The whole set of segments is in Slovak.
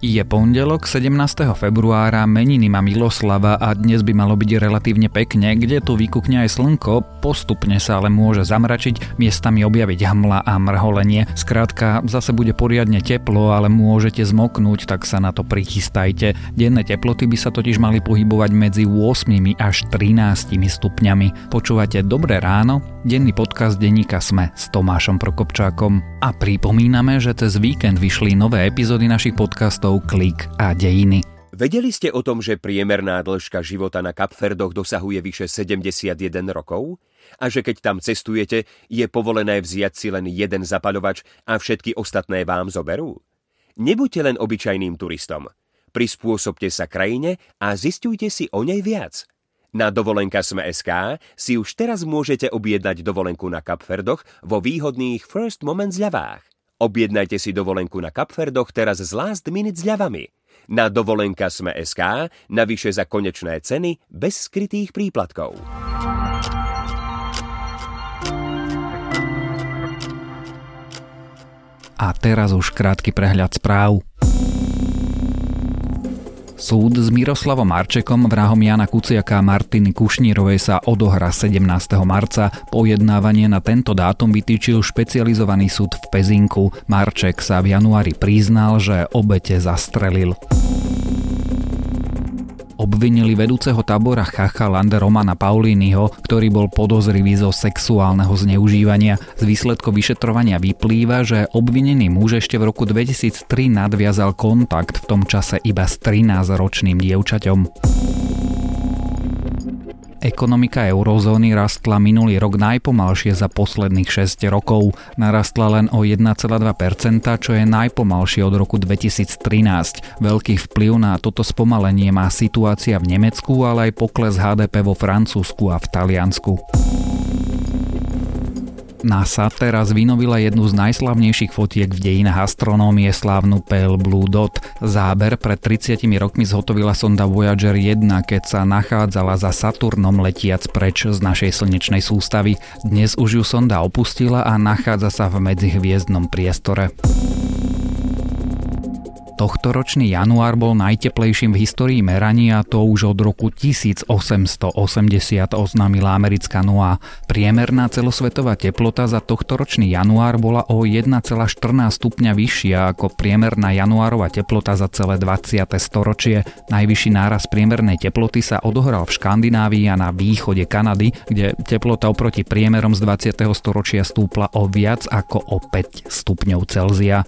Je pondelok 17. februára, meniny má Miloslava a dnes by malo byť relatívne pekne, kde tu vykukne aj slnko, postupne sa ale môže zamračiť, miestami objaviť hmla a mrholenie. Skrátka, zase bude poriadne teplo, ale môžete zmoknúť, tak sa na to prichystajte. Denné teploty by sa totiž mali pohybovať medzi 8 až 13 stupňami. Počúvate Dobré ráno, denný podcast denníka Sme s Tomášom Prokopčákom. A pripomíname, že cez víkend vyšli nové epizódy našich podcastov podcastov Klik a Dejiny. Vedeli ste o tom, že priemerná dĺžka života na Kapferdoch dosahuje vyše 71 rokov? A že keď tam cestujete, je povolené vziať si len jeden zapaľovač a všetky ostatné vám zoberú? Nebuďte len obyčajným turistom. Prispôsobte sa krajine a zistujte si o nej viac. Na dovolenka SK si už teraz môžete objednať dovolenku na Kapferdoch vo výhodných First Moment zľavách. Objednajte si dovolenku na Kapferdoch teraz s last minute zľavami. Na dovolenka sme SK, navyše za konečné ceny bez skrytých príplatkov. A teraz už krátky prehľad správ. Súd s Miroslavom Marčekom, vrahom Jana Kuciaka a Martiny Kušnírovej sa odohra 17. marca. Pojednávanie na tento dátum vytýčil špecializovaný súd v Pezinku. Marček sa v januári priznal, že obete zastrelil obvinili vedúceho tábora Chacha Lande Romana Paulínyho, ktorý bol podozrivý zo sexuálneho zneužívania. Z výsledkov vyšetrovania vyplýva, že obvinený muž ešte v roku 2003 nadviazal kontakt v tom čase iba s 13-ročným dievčaťom. Ekonomika eurozóny rastla minulý rok najpomalšie za posledných 6 rokov. Narastla len o 1,2%, čo je najpomalšie od roku 2013. Veľký vplyv na toto spomalenie má situácia v Nemecku, ale aj pokles HDP vo Francúzsku a v Taliansku. NASA teraz vynovila jednu z najslavnejších fotiek v dejinách astronómie slávnu Pale Blue Dot. Záber pred 30 rokmi zhotovila sonda Voyager 1, keď sa nachádzala za Saturnom letiac preč z našej slnečnej sústavy. Dnes už ju sonda opustila a nachádza sa v medzihviezdnom priestore. Tohtoročný január bol najteplejším v histórii merania, to už od roku 1880 oznámila americká NOAA. Priemerná celosvetová teplota za tohtoročný január bola o 1,14 stupňa vyššia ako priemerná januárová teplota za celé 20. storočie. Najvyšší náraz priemernej teploty sa odohral v Škandinávii a na východe Kanady, kde teplota oproti priemerom z 20. storočia stúpla o viac ako o 5 stupňov Celzia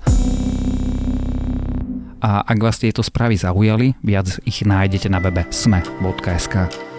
a ak vás tieto správy zaujali, viac ich nájdete na webe sme.sk.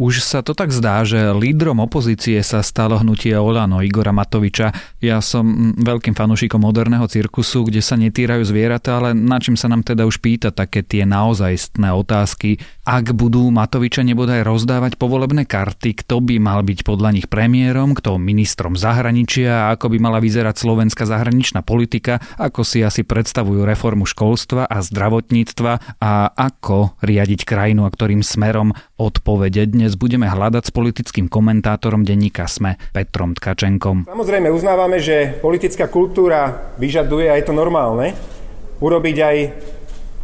Už sa to tak zdá, že lídrom opozície sa stalo hnutie Olano Igora Matoviča. Ja som veľkým fanúšikom moderného cirkusu, kde sa netýrajú zvieratá, ale na čím sa nám teda už pýta také tie naozajstné otázky. Ak budú Matoviča nebodaj rozdávať povolebné karty, kto by mal byť podľa nich premiérom, kto ministrom zahraničia a ako by mala vyzerať slovenská zahraničná politika, ako si asi predstavujú reformu školstva a zdravotníctva a ako riadiť krajinu a ktorým smerom odpovede dnes dnes budeme hľadať s politickým komentátorom denníka SME Petrom Tkačenkom. Samozrejme uznávame, že politická kultúra vyžaduje, a je to normálne, urobiť aj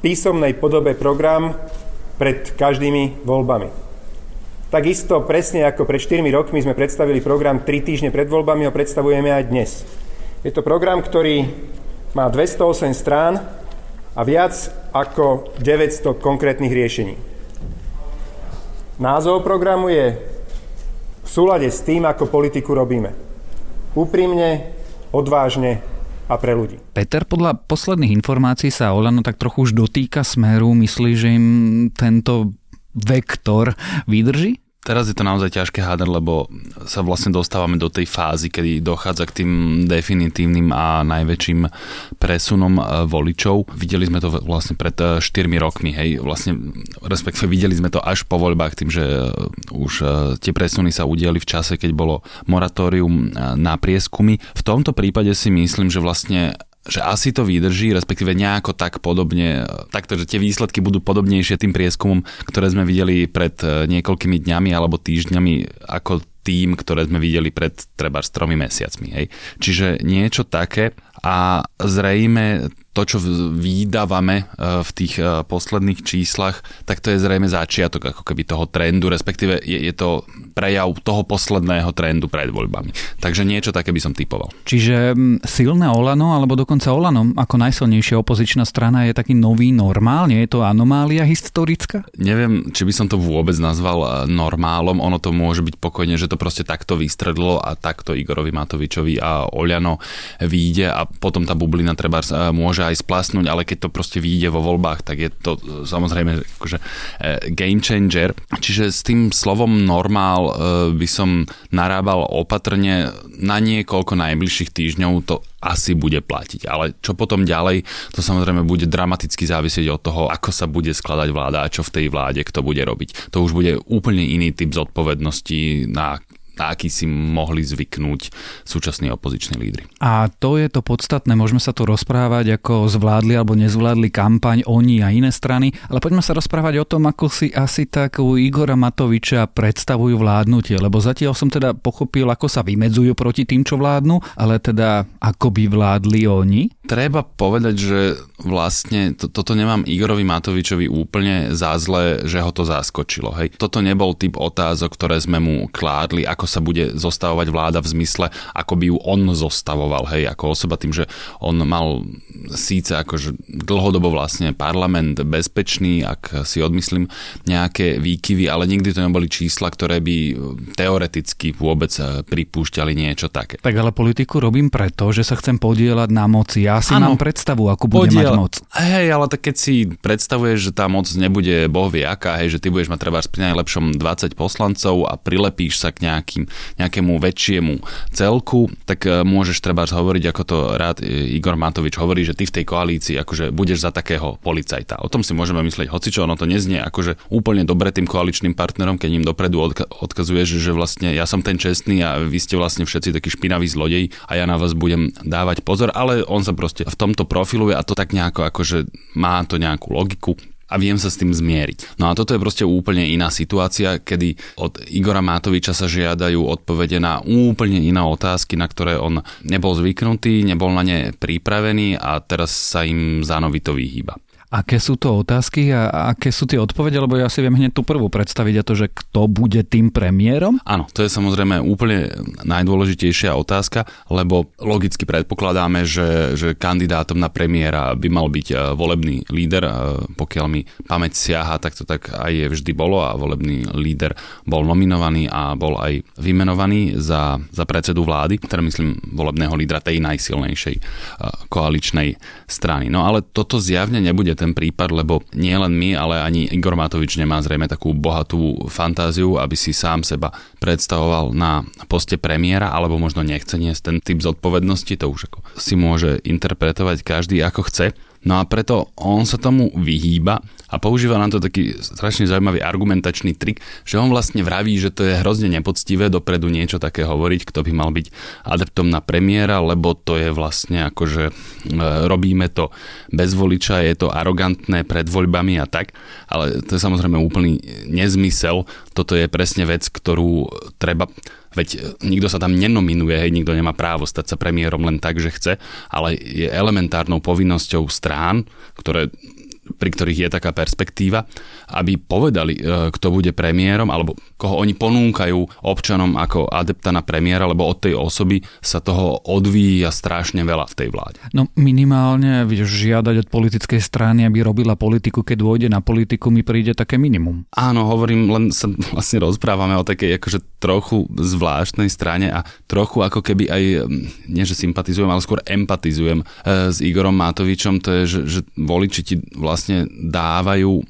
písomnej podobe program pred každými voľbami. Takisto presne ako pred 4 rokmi sme predstavili program 3 týždne pred voľbami, ho predstavujeme aj dnes. Je to program, ktorý má 208 strán a viac ako 900 konkrétnych riešení. Názov programu je v súlade s tým, ako politiku robíme. Úprimne, odvážne a pre ľudí. Peter, podľa posledných informácií sa Olano tak trochu už dotýka smeru. Myslí, že im tento vektor vydrží? Teraz je to naozaj ťažké hádať, lebo sa vlastne dostávame do tej fázy, kedy dochádza k tým definitívnym a najväčším presunom e, voličov. Videli sme to vlastne pred 4 e, rokmi, hej, vlastne respektíve videli sme to až po voľbách tým, že e, už tie presuny sa udiali v čase, keď bolo moratórium na prieskumy. V tomto prípade si myslím, že vlastne že asi to vydrží, respektíve nejako tak podobne, takto, že tie výsledky budú podobnejšie tým prieskumom, ktoré sme videli pred eh, niekoľkými dňami alebo týždňami, ako tým, ktoré sme videli pred treba tromi mesiacmi. Hej. Čiže niečo také a zrejme to, čo vydávame e, v tých e, posledných číslach, tak to je zrejme začiatok ako keby toho trendu, respektíve je, je to prejav toho posledného trendu pred voľbami. Takže niečo také by som typoval. Čiže silné Olano, alebo dokonca Olano ako najsilnejšia opozičná strana je taký nový normál, nie je to anomália historická? Neviem, či by som to vôbec nazval e, normálom, ono to môže byť pokojne, že to proste takto vystredlo a takto Igorovi Matovičovi a Oľano vyjde a potom tá bublina treba môže aj splasnúť, ale keď to proste vyjde vo voľbách, tak je to e, samozrejme akože e, game changer. Čiže s tým slovom normál e, by som narábal opatrne na niekoľko najbližších týždňov to asi bude platiť. Ale čo potom ďalej, to samozrejme bude dramaticky závisieť od toho, ako sa bude skladať vláda a čo v tej vláde kto bude robiť. To už bude úplne iný typ zodpovednosti, na na aký si mohli zvyknúť súčasní opoziční lídry. A to je to podstatné, môžeme sa tu rozprávať, ako zvládli alebo nezvládli kampaň oni a iné strany, ale poďme sa rozprávať o tom, ako si asi tak u Igora Matoviča predstavujú vládnutie, lebo zatiaľ som teda pochopil, ako sa vymedzujú proti tým, čo vládnu, ale teda ako by vládli oni. Treba povedať, že vlastne to, toto nemám Igorovi Matovičovi úplne za zle, že ho to zaskočilo. Hej. Toto nebol typ otázok, ktoré sme mu kládli, ako sa bude zostavovať vláda v zmysle, ako by ju on zostavoval, hej, ako osoba tým, že on mal síce akože dlhodobo vlastne parlament bezpečný, ak si odmyslím nejaké výkyvy, ale nikdy to neboli čísla, ktoré by teoreticky vôbec eh, pripúšťali niečo také. Tak ale politiku robím preto, že sa chcem podielať na moci. Ja si ano, mám predstavu, ako bude podiel... mať moc. Hej, ale tak keď si predstavuješ, že tá moc nebude boh vie aká, hej, že ty budeš mať treba pri najlepšom 20 poslancov a prilepíš sa k nejakým nejakým, nejakému väčšiemu celku, tak e, môžeš treba hovoriť, ako to rád e, Igor Matovič hovorí, že ty v tej koalícii akože budeš za takého policajta. O tom si môžeme myslieť, hoci čo ono to neznie akože úplne dobre tým koaličným partnerom, keď im dopredu odka- odkazuješ, že vlastne ja som ten čestný a vy ste vlastne všetci takí špinaví zlodej a ja na vás budem dávať pozor, ale on sa proste v tomto profiluje a to tak nejako akože má to nejakú logiku a viem sa s tým zmieriť. No a toto je proste úplne iná situácia, kedy od Igora Mátoviča sa žiadajú odpovede na úplne iné otázky, na ktoré on nebol zvyknutý, nebol na ne pripravený a teraz sa im zánovito vyhýba. Aké sú to otázky a aké sú tie odpovede, lebo ja si viem hneď tú prvú predstaviť a to, že kto bude tým premiérom? Áno, to je samozrejme úplne najdôležitejšia otázka, lebo logicky predpokladáme, že, že kandidátom na premiéra by mal byť e, volebný líder. E, pokiaľ mi pamäť siaha, tak to tak aj je vždy bolo a volebný líder bol nominovaný a bol aj vymenovaný za, za predsedu vlády, teda myslím volebného lídra tej najsilnejšej e, koaličnej strany. No ale toto zjavne nebude ten prípad, lebo nie len my, ale ani Igor Matovič nemá zrejme takú bohatú fantáziu, aby si sám seba predstavoval na poste premiéra, alebo možno nechce niesť ten typ zodpovednosti, to už ako si môže interpretovať každý ako chce. No a preto on sa tomu vyhýba a používa na to taký strašne zaujímavý argumentačný trik, že on vlastne vraví, že to je hrozne nepoctivé dopredu niečo také hovoriť, kto by mal byť adeptom na premiéra, lebo to je vlastne ako, že e, robíme to bez voliča, je to arogantné pred voľbami a tak, ale to je samozrejme úplný nezmysel, toto je presne vec, ktorú treba Veď e, nikto sa tam nenominuje, hej, nikto nemá právo stať sa premiérom len tak, že chce, ale je elementárnou povinnosťou strán, ktoré pri ktorých je taká perspektíva, aby povedali, e, kto bude premiérom, alebo koho oni ponúkajú občanom ako adepta na premiéra, lebo od tej osoby sa toho odvíja strašne veľa v tej vláde. No minimálne vieš žiadať od politickej strany, aby robila politiku, keď dôjde na politiku, mi príde také minimum. Áno, hovorím, len sa vlastne rozprávame o takej akože trochu zvláštnej strane a trochu ako keby aj, nie že sympatizujem, ale skôr empatizujem e, s Igorom Mátovičom, to je, že, že voliči ti vlastne vlastne dávajú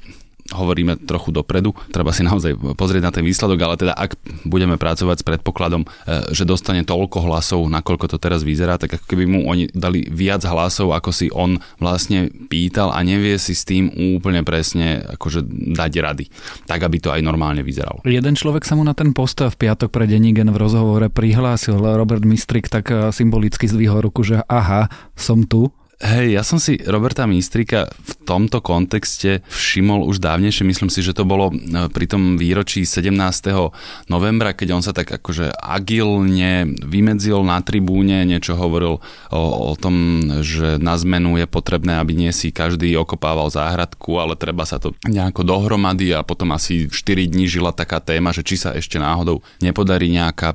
hovoríme trochu dopredu. Treba si naozaj pozrieť na ten výsledok, ale teda ak budeme pracovať s predpokladom, e, že dostane toľko hlasov, nakoľko to teraz vyzerá, tak ako keby mu oni dali viac hlasov, ako si on vlastne pýtal a nevie si s tým úplne presne akože dať rady. Tak, aby to aj normálne vyzeralo. Jeden človek sa mu na ten post v piatok pre Denigen v rozhovore prihlásil, Robert Mistrik tak e, symbolicky zdvihol ruku, že aha, som tu Hej, ja som si Roberta Mistrika v tomto kontexte všimol už dávnejšie, myslím si, že to bolo e, pri tom výročí 17. novembra, keď on sa tak akože agilne vymedzil na tribúne, niečo hovoril o, o tom, že na zmenu je potrebné, aby nie si každý okopával záhradku, ale treba sa to nejako dohromady a potom asi 4 dní žila taká téma, že či sa ešte náhodou nepodarí nejaká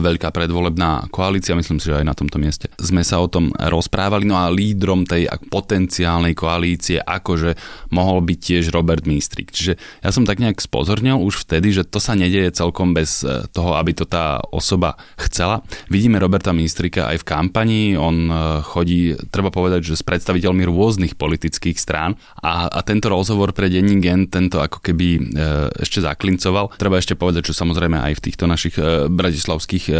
veľká predvolebná koalícia, myslím si, že aj na tomto mieste sme sa o tom rozprávali, no a lídrom tej potenciálnej koalície akože mohol byť tiež Robert Mistrik. Čiže ja som tak nejak spozornil už vtedy, že to sa nedieje celkom bez e, toho, aby to tá osoba chcela. Vidíme Roberta Mistrika aj v kampani, on e, chodí, treba povedať, že s predstaviteľmi rôznych politických strán a, a tento rozhovor pre denní gen tento ako keby ešte zaklincoval. Treba ešte povedať, že samozrejme aj v týchto našich Bratislav bratislavských e,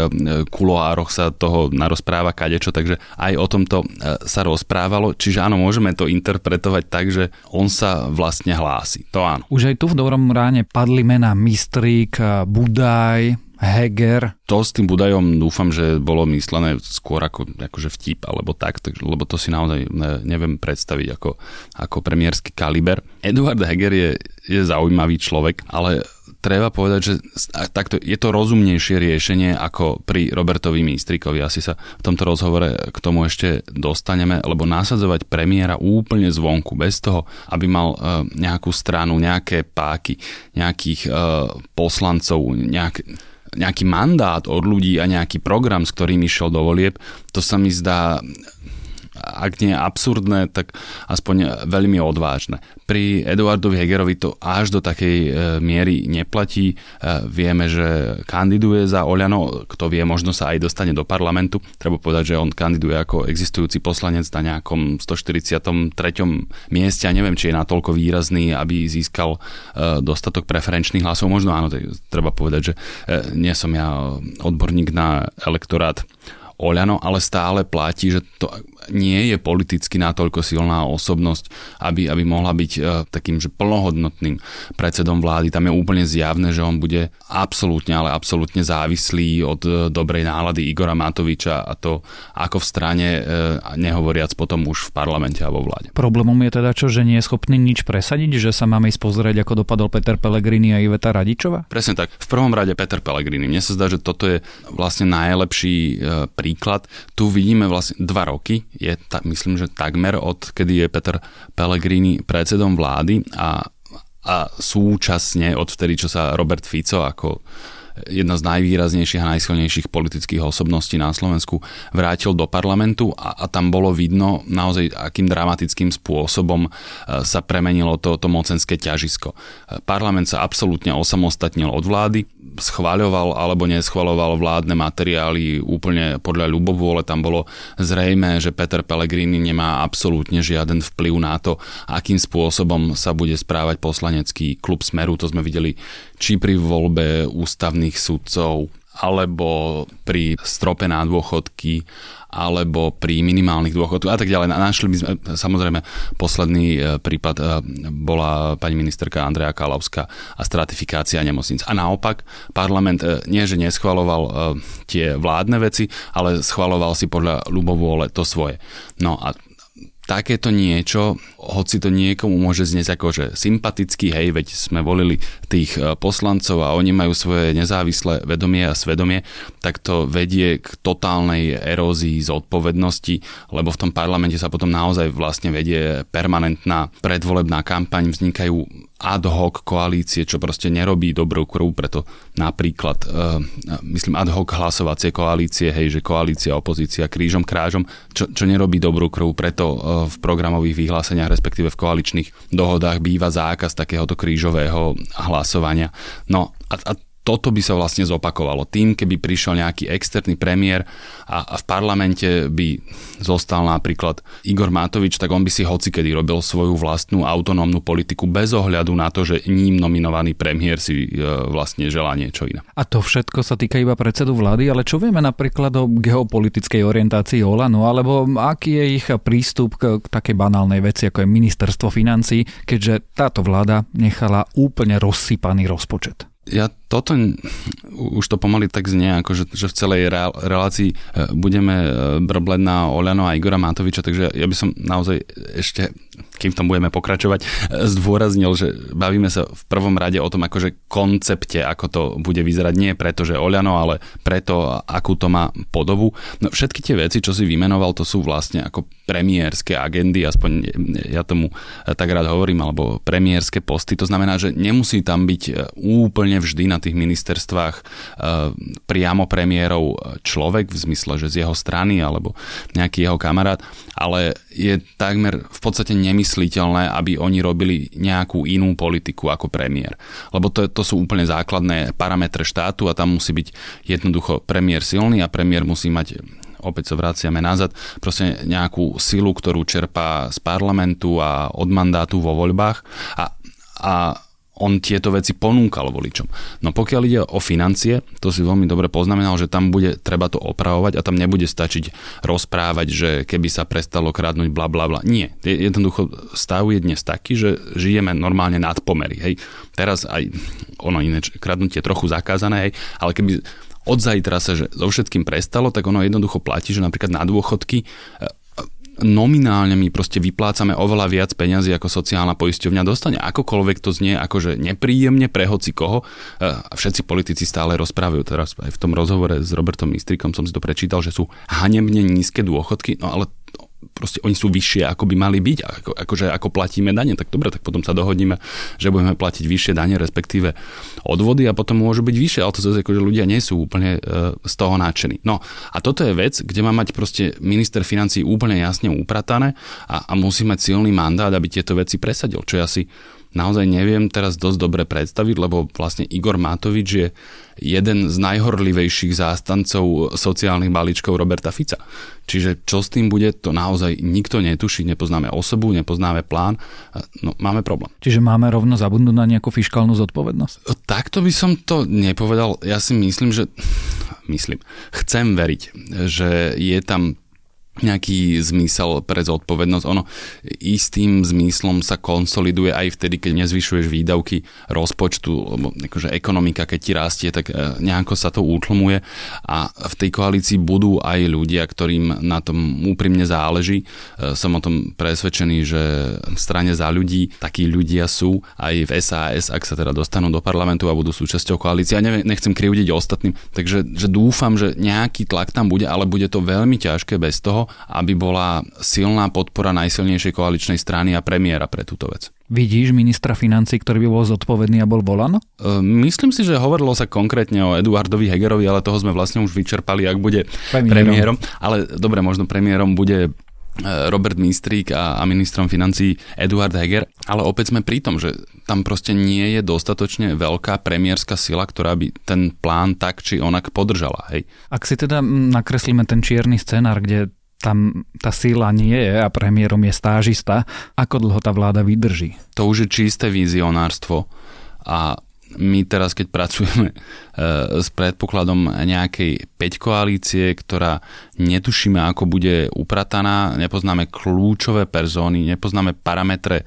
kuloároch sa toho narozpráva kadečo, takže aj o tomto e, sa rozprávalo. Čiže áno, môžeme to interpretovať tak, že on sa vlastne hlási. To áno. Už aj tu v dobrom ráne padli mená Mistrík, Budaj, Heger. To s tým Budajom dúfam, že bolo myslené skôr ako akože vtip alebo tak, tak, lebo to si naozaj neviem predstaviť ako, ako premiérsky kaliber. Eduard Heger je, je zaujímavý človek, ale treba povedať, že takto je to rozumnejšie riešenie ako pri Robertovi Místrikovi. Asi sa v tomto rozhovore k tomu ešte dostaneme, lebo nasadzovať premiéra úplne zvonku, bez toho, aby mal uh, nejakú stranu, nejaké páky, nejakých uh, poslancov, nejak, nejaký mandát od ľudí a nejaký program, s ktorým išiel do volieb, to sa mi zdá ak nie absurdné, tak aspoň veľmi odvážne. Pri Eduardovi Hegerovi to až do takej e, miery neplatí. E, vieme, že kandiduje za Oľano, kto vie, možno sa aj dostane do parlamentu. Treba povedať, že on kandiduje ako existujúci poslanec na nejakom 143. mieste a neviem, či je natoľko výrazný, aby získal e, dostatok preferenčných hlasov. Možno áno, treba povedať, že nie som ja odborník na elektorát Oľano, ale stále platí, že to nie je politicky natoľko silná osobnosť, aby, aby mohla byť uh, takým že plnohodnotným predsedom vlády. Tam je úplne zjavné, že on bude absolútne, ale absolútne závislý od uh, dobrej nálady Igora Matoviča a to ako v strane, uh, nehovoriac potom už v parlamente a vo vláde. Problémom je teda čo, že nie je schopný nič presadiť, že sa máme ísť pozrieť, ako dopadol Peter Pellegrini a Iveta Radičova? Presne tak. V prvom rade Peter Pellegrini. Mne sa zdá, že toto je vlastne najlepší príklad. Tu vidíme vlastne dva roky, je, ta, myslím, že takmer od kedy je Peter Pellegrini predsedom vlády a, a súčasne od vtedy, čo sa Robert Fico ako jedna z najvýraznejších a najsilnejších politických osobností na Slovensku, vrátil do parlamentu a, a tam bolo vidno naozaj, akým dramatickým spôsobom e, sa premenilo to, to mocenské ťažisko. E, parlament sa absolútne osamostatnil od vlády, schváľoval alebo neschváľoval vládne materiály úplne podľa ľubovôle. Tam bolo zrejme, že Peter Pellegrini nemá absolútne žiaden vplyv na to, akým spôsobom sa bude správať poslanecký klub Smeru. To sme videli či pri voľbe ústavných sudcov, alebo pri strope na dôchodky, alebo pri minimálnych dôchodkoch a tak ďalej. Našli by sme, samozrejme, posledný e, prípad e, bola pani ministerka Andrea Kalavská a stratifikácia nemocnic. A naopak, parlament e, nie, že neschvaloval tie vládne veci, ale schvaloval si podľa ľubovôle to svoje. No a takéto niečo, hoci to niekomu môže znieť ako, že sympatický, hej, veď sme volili tých e, poslancov a oni majú svoje nezávislé vedomie a svedomie, tak to vedie k totálnej erózii zodpovednosti, lebo v tom parlamente sa potom naozaj vlastne vedie permanentná predvolebná kampaň, vznikajú ad hoc koalície, čo proste nerobí dobrú krv, preto napríklad, uh, myslím, ad hoc hlasovacie koalície, hej, že koalícia, opozícia, krížom, krážom, čo, čo nerobí dobrú krv, preto uh, v programových vyhláseniach, respektíve v koaličných dohodách býva zákaz takéhoto krížového hlasovania. No a, a toto by sa vlastne zopakovalo. Tým, keby prišiel nejaký externý premiér a, a v parlamente by zostal napríklad Igor Matovič, tak on by si hocikedy robil svoju vlastnú autonómnu politiku bez ohľadu na to, že ním nominovaný premiér si e, vlastne želá niečo iné. A to všetko sa týka iba predsedu vlády, ale čo vieme napríklad o geopolitickej orientácii Olano, alebo aký je ich prístup k, k takej banálnej veci, ako je ministerstvo financí, keďže táto vláda nechala úplne rozsypaný rozpočet? Ja toto už to pomaly tak znie, ako že, že v celej relácii e, budeme e, brbleť na Oľano a Igora Matoviča, takže ja by som naozaj ešte kým v tom budeme pokračovať, zdôraznil, že bavíme sa v prvom rade o tom akože koncepte, ako to bude vyzerať. Nie preto, že Oľano, ale preto, akú to má podobu. No, všetky tie veci, čo si vymenoval, to sú vlastne ako premiérske agendy, aspoň ja tomu tak rád hovorím, alebo premiérske posty. To znamená, že nemusí tam byť e, úplne vždy na tých ministerstvách e, priamo premiérov človek, v zmysle, že z jeho strany alebo nejaký jeho kamarát, ale je takmer v podstate nemysliteľné, aby oni robili nejakú inú politiku ako premiér. Lebo to, to sú úplne základné parametre štátu a tam musí byť jednoducho premiér silný a premiér musí mať opäť sa vraciame nazad, proste nejakú silu, ktorú čerpá z parlamentu a od mandátu vo voľbách a, a on tieto veci ponúkal voličom. No pokiaľ ide o financie, to si veľmi dobre poznamenal, že tam bude treba to opravovať a tam nebude stačiť rozprávať, že keby sa prestalo kradnúť bla bla bla. Nie. Jednoducho stav je dnes taký, že žijeme normálne nad pomery. Hej. Teraz aj ono iné kradnutie trochu zakázané, hej, ale keby od zajtra sa že so všetkým prestalo, tak ono jednoducho platí, že napríklad na dôchodky nominálne my proste vyplácame oveľa viac peňazí ako sociálna poisťovňa dostane. Akokoľvek to znie akože nepríjemne pre hoci koho. E, a všetci politici stále rozprávajú. Teraz aj v tom rozhovore s Robertom Mistrikom som si to prečítal, že sú hanebne nízke dôchodky. No ale proste oni sú vyššie, ako by mali byť, ako, akože ako platíme dane, tak dobre, tak potom sa dohodníme, že budeme platiť vyššie dane, respektíve odvody a potom môžu byť vyššie, ale to zase akože ľudia nie sú úplne e, z toho nadšení. No a toto je vec, kde má mať proste minister financí úplne jasne upratané a, a musí mať silný mandát, aby tieto veci presadil, čo je asi naozaj neviem teraz dosť dobre predstaviť, lebo vlastne Igor Matovič je jeden z najhorlivejších zástancov sociálnych balíčkov Roberta Fica. Čiže čo s tým bude, to naozaj nikto netuší, nepoznáme osobu, nepoznáme plán, no máme problém. Čiže máme rovno zabudnúť na nejakú fiskálnu zodpovednosť? Takto by som to nepovedal. Ja si myslím, že myslím, chcem veriť, že je tam nejaký zmysel pre zodpovednosť. Ono istým zmyslom sa konsoliduje aj vtedy, keď nezvyšuješ výdavky rozpočtu, lebo akože ekonomika, keď ti rastie, tak e, nejako sa to útlmuje a v tej koalícii budú aj ľudia, ktorým na tom úprimne záleží. E, som o tom presvedčený, že v strane za ľudí takí ľudia sú aj v SAS, ak sa teda dostanú do parlamentu a budú súčasťou koalície. Ja nechcem krivdiť ostatným, takže že dúfam, že nejaký tlak tam bude, ale bude to veľmi ťažké bez toho, aby bola silná podpora najsilnejšej koaličnej strany a premiéra pre túto vec. Vidíš ministra financí, ktorý by bol zodpovedný a bol volan? E, myslím si, že hovorilo sa konkrétne o Eduardovi Hegerovi, ale toho sme vlastne už vyčerpali, ak bude premiérom. premiérom. Ale dobre, možno premiérom bude E, Robert Mistrík a, a ministrom financí Eduard Heger, ale opäť sme pri tom, že tam proste nie je dostatočne veľká premiérska sila, ktorá by ten plán tak či onak podržala. Hej. Ak si teda nakreslíme ten čierny scenár, kde tam tá sila nie je a premiérom je stážista, ako dlho tá vláda vydrží? To už je čisté vizionárstvo a my teraz, keď pracujeme e, s predpokladom nejakej 5 koalície, ktorá netušíme, ako bude uprataná, nepoznáme kľúčové persóny, nepoznáme parametre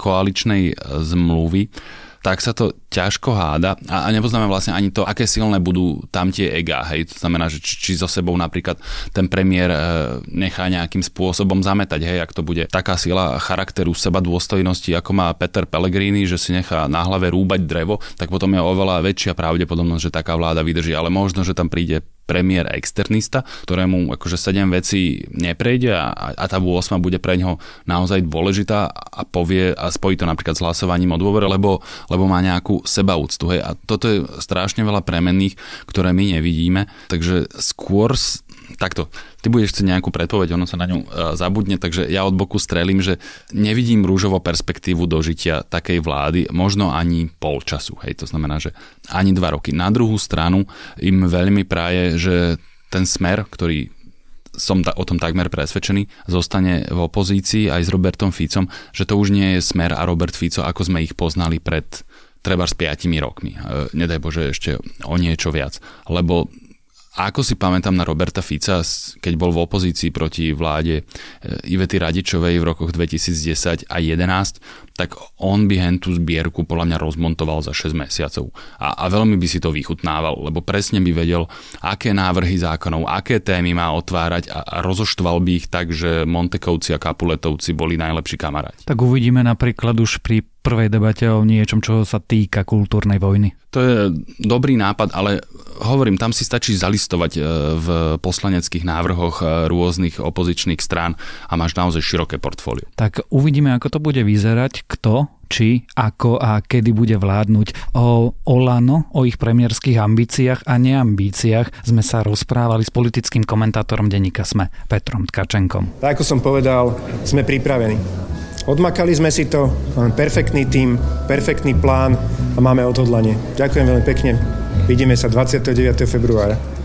koaličnej zmluvy, tak sa to ťažko háda a, a nepoznáme vlastne ani to, aké silné budú tam tie ega. Hej. To znamená, že či, či so sebou napríklad ten premiér e, nechá nejakým spôsobom zametať, hej, ak to bude taká sila charakteru seba dôstojnosti, ako má Peter Pellegrini, že si nechá na hlave rúbať drevo, tak potom je oveľa väčšia pravdepodobnosť, že taká vláda vydrží. Ale možno, že tam príde premiér externista, ktorému akože 7 vecí neprejde a, a tá 8 bude pre ňoho naozaj dôležitá a povie a spojí to napríklad s hlasovaním o dôvere, lebo, lebo má nejakú sebaúctu. Hej. A toto je strašne veľa premenných, ktoré my nevidíme, takže skôr takto, ty budeš chcieť nejakú predpoveď, ono sa na ňu e, zabudne, takže ja od boku strelím, že nevidím rúžovo perspektívu dožitia takej vlády, možno ani pol času, hej, to znamená, že ani dva roky. Na druhú stranu im veľmi praje, že ten smer, ktorý som ta, o tom takmer presvedčený, zostane v opozícii aj s Robertom Ficom, že to už nie je smer a Robert Fico, ako sme ich poznali pred treba s 5 rokmi. E, nedaj Bože ešte o niečo viac. Lebo Ako si pamätám na Roberta Fica, keď bol v opozícii proti vláde e, Ivety Radičovej v rokoch 2010 a 2011, tak on by hen tú zbierku podľa mňa rozmontoval za 6 mesiacov. A, a veľmi by si to vychutnával, lebo presne by vedel, aké návrhy zákonov, aké témy má otvárať a, a rozoštval by ich tak, že Montekovci a Kapuletovci boli najlepší kamaráti. Tak uvidíme napríklad už pri prvej debate o niečom, čo sa týka kultúrnej vojny. To je dobrý nápad, ale hovorím, tam si stačí zalistovať e, v poslaneckých návrhoch e, rôznych opozičných strán a máš naozaj široké portfólio. Tak uvidíme, ako to bude vyzerať, kto či, ako a kedy bude vládnuť. O Olano, o ich premiérských ambíciách a neambíciách sme sa rozprávali s politickým komentátorom denníka SME, Petrom Tkačenkom. Tak ako som povedal, sme pripravení. Odmakali sme si to, máme perfektný tím, perfektný plán a máme odhodlanie. Ďakujem veľmi pekne. Vidíme sa 29. februára.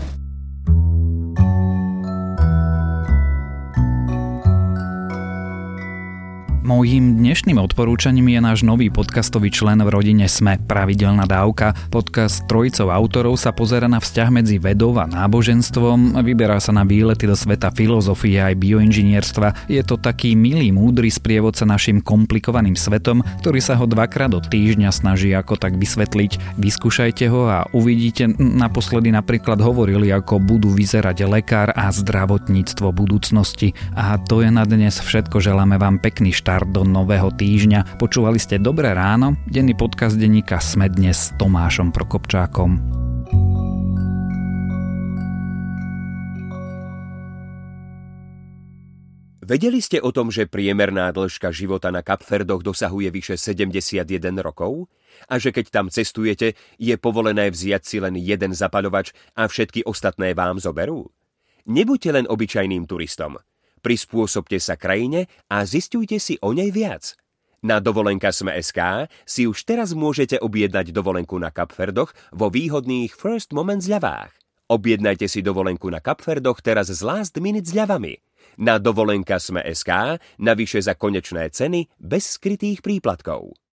Mojím dnešným odporúčaním je náš nový podcastový člen v rodine Sme, Pravidelná dávka. Podcast trojicov autorov sa pozera na vzťah medzi vedou a náboženstvom, vyberá sa na výlety do sveta filozofie aj bioinžinierstva. Je to taký milý, múdry sprievodca našim komplikovaným svetom, ktorý sa ho dvakrát do týždňa snaží ako tak vysvetliť. Vyskúšajte ho a uvidíte, naposledy napríklad hovorili, ako budú vyzerať lekár a zdravotníctvo budúcnosti. A to je na dnes všetko, želáme vám pekný štart do nového týždňa. Počúvali ste Dobré ráno, denný podcast denníka Sme dnes s Tomášom Prokopčákom. Vedeli ste o tom, že priemerná dĺžka života na Kapferdoch dosahuje vyše 71 rokov? A že keď tam cestujete, je povolené vziať si len jeden zapaľovač a všetky ostatné vám zoberú? Nebuďte len obyčajným turistom prispôsobte sa krajine a zistujte si o nej viac. Na dovolenka Sme.sk si už teraz môžete objednať dovolenku na Kapferdoch vo výhodných First Moment zľavách. Objednajte si dovolenku na Kapferdoch teraz s last minute zľavami. Na dovolenka Sme.sk navyše za konečné ceny bez skrytých príplatkov.